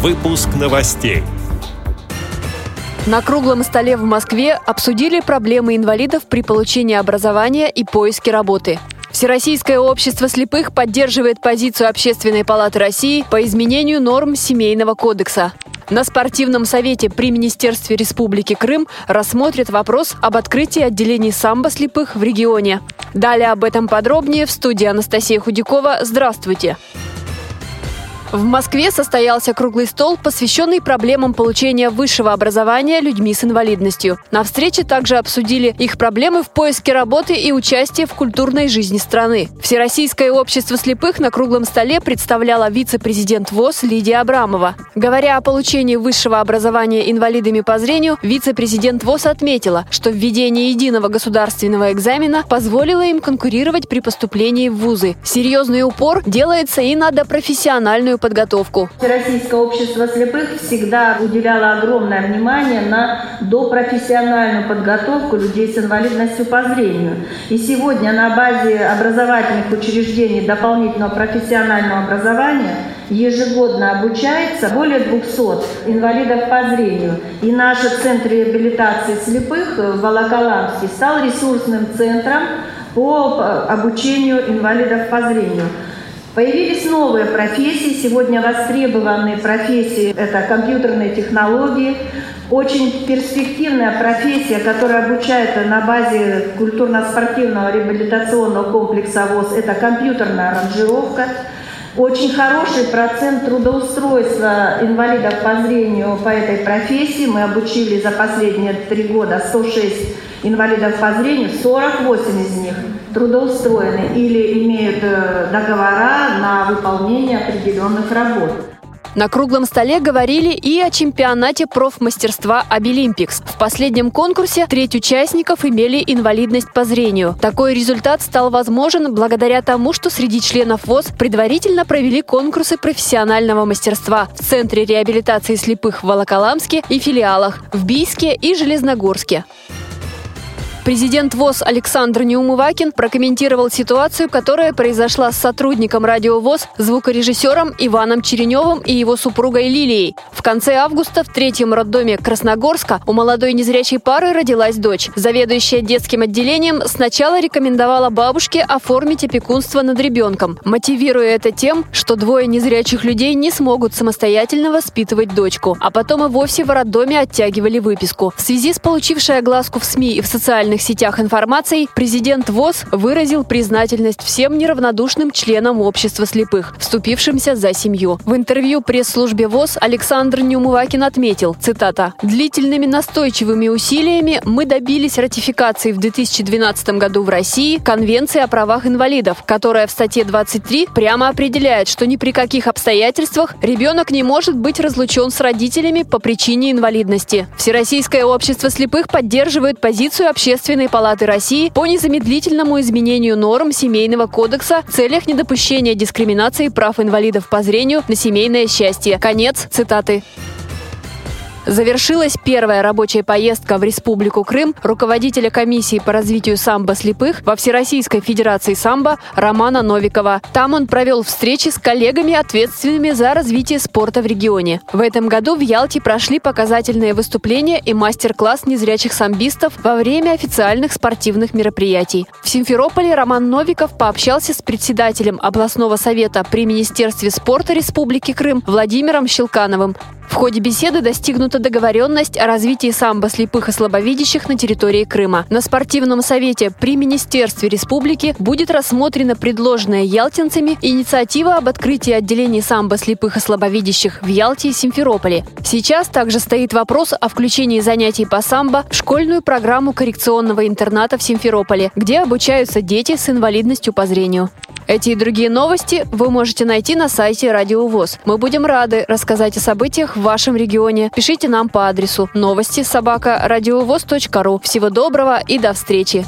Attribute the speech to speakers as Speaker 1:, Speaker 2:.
Speaker 1: Выпуск новостей.
Speaker 2: На круглом столе в Москве обсудили проблемы инвалидов при получении образования и поиске работы. Всероссийское общество слепых поддерживает позицию Общественной палаты России по изменению норм Семейного кодекса. На спортивном совете при Министерстве Республики Крым рассмотрят вопрос об открытии отделений самбо слепых в регионе. Далее об этом подробнее в студии Анастасия Худякова. Здравствуйте! В Москве состоялся круглый стол, посвященный проблемам получения высшего образования людьми с инвалидностью. На встрече также обсудили их проблемы в поиске работы и участие в культурной жизни страны. Всероссийское общество слепых на круглом столе представляла вице-президент ВОЗ Лидия Абрамова. Говоря о получении высшего образования инвалидами по зрению, вице-президент ВОЗ отметила, что введение единого государственного экзамена позволило им конкурировать при поступлении в вузы. Серьезный упор делается и на допрофессиональную профессиональную подготовку.
Speaker 3: Российское общество слепых всегда уделяло огромное внимание на допрофессиональную подготовку людей с инвалидностью по зрению. И сегодня на базе образовательных учреждений дополнительного профессионального образования ежегодно обучается более 200 инвалидов по зрению. И наш Центр реабилитации слепых в Волоколамске стал ресурсным центром по обучению инвалидов по зрению. Появились новые профессии, сегодня востребованные профессии – это компьютерные технологии, очень перспективная профессия, которая обучает на базе культурно-спортивного реабилитационного комплекса ВОЗ – это компьютерная аранжировка. Очень хороший процент трудоустройства инвалидов по зрению по этой профессии. Мы обучили за последние три года 106 инвалидов по зрению, 48 из них трудоустроены или имеют э, договора на выполнение определенных работ.
Speaker 2: На круглом столе говорили и о чемпионате профмастерства «Обилимпикс». В последнем конкурсе треть участников имели инвалидность по зрению. Такой результат стал возможен благодаря тому, что среди членов ВОЗ предварительно провели конкурсы профессионального мастерства в Центре реабилитации слепых в Волоколамске и филиалах в Бийске и Железногорске. Президент ВОЗ Александр Неумывакин прокомментировал ситуацию, которая произошла с сотрудником радио ВОЗ, звукорежиссером Иваном Череневым и его супругой Лилией. В конце августа в третьем роддоме Красногорска у молодой незрячей пары родилась дочь. Заведующая детским отделением сначала рекомендовала бабушке оформить опекунство над ребенком, мотивируя это тем, что двое незрячих людей не смогут самостоятельно воспитывать дочку, а потом и вовсе в роддоме оттягивали выписку. В связи с получившей огласку в СМИ и в социальных социальных сетях информацией, президент ВОЗ выразил признательность всем неравнодушным членам общества слепых, вступившимся за семью. В интервью пресс-службе ВОЗ Александр Нюмывакин отметил, цитата, «Длительными настойчивыми усилиями мы добились ратификации в 2012 году в России Конвенции о правах инвалидов, которая в статье 23 прямо определяет, что ни при каких обстоятельствах ребенок не может быть разлучен с родителями по причине инвалидности. Всероссийское общество слепых поддерживает позицию общественного Общественной палаты России по незамедлительному изменению норм Семейного кодекса в целях недопущения дискриминации прав инвалидов по зрению на семейное счастье. Конец цитаты. Завершилась первая рабочая поездка в Республику Крым руководителя комиссии по развитию самбо слепых во Всероссийской Федерации самбо Романа Новикова. Там он провел встречи с коллегами, ответственными за развитие спорта в регионе. В этом году в Ялте прошли показательные выступления и мастер-класс незрячих самбистов во время официальных спортивных мероприятий. В Симферополе Роман Новиков пообщался с председателем областного совета при Министерстве спорта Республики Крым Владимиром Щелкановым. В ходе беседы достигнута договоренность о развитии самбо слепых и слабовидящих на территории Крыма. На спортивном совете при Министерстве республики будет рассмотрена предложенная ялтинцами инициатива об открытии отделений самбо слепых и слабовидящих в Ялте и Симферополе. Сейчас также стоит вопрос о включении занятий по самбо в школьную программу коррекционного интерната в Симферополе, где обучаются дети с инвалидностью по зрению. Эти и другие новости вы можете найти на сайте Радио ВОЗ. Мы будем рады рассказать о событиях в вашем регионе. Пишите нам по адресу новости собака ру. Всего доброго и до встречи!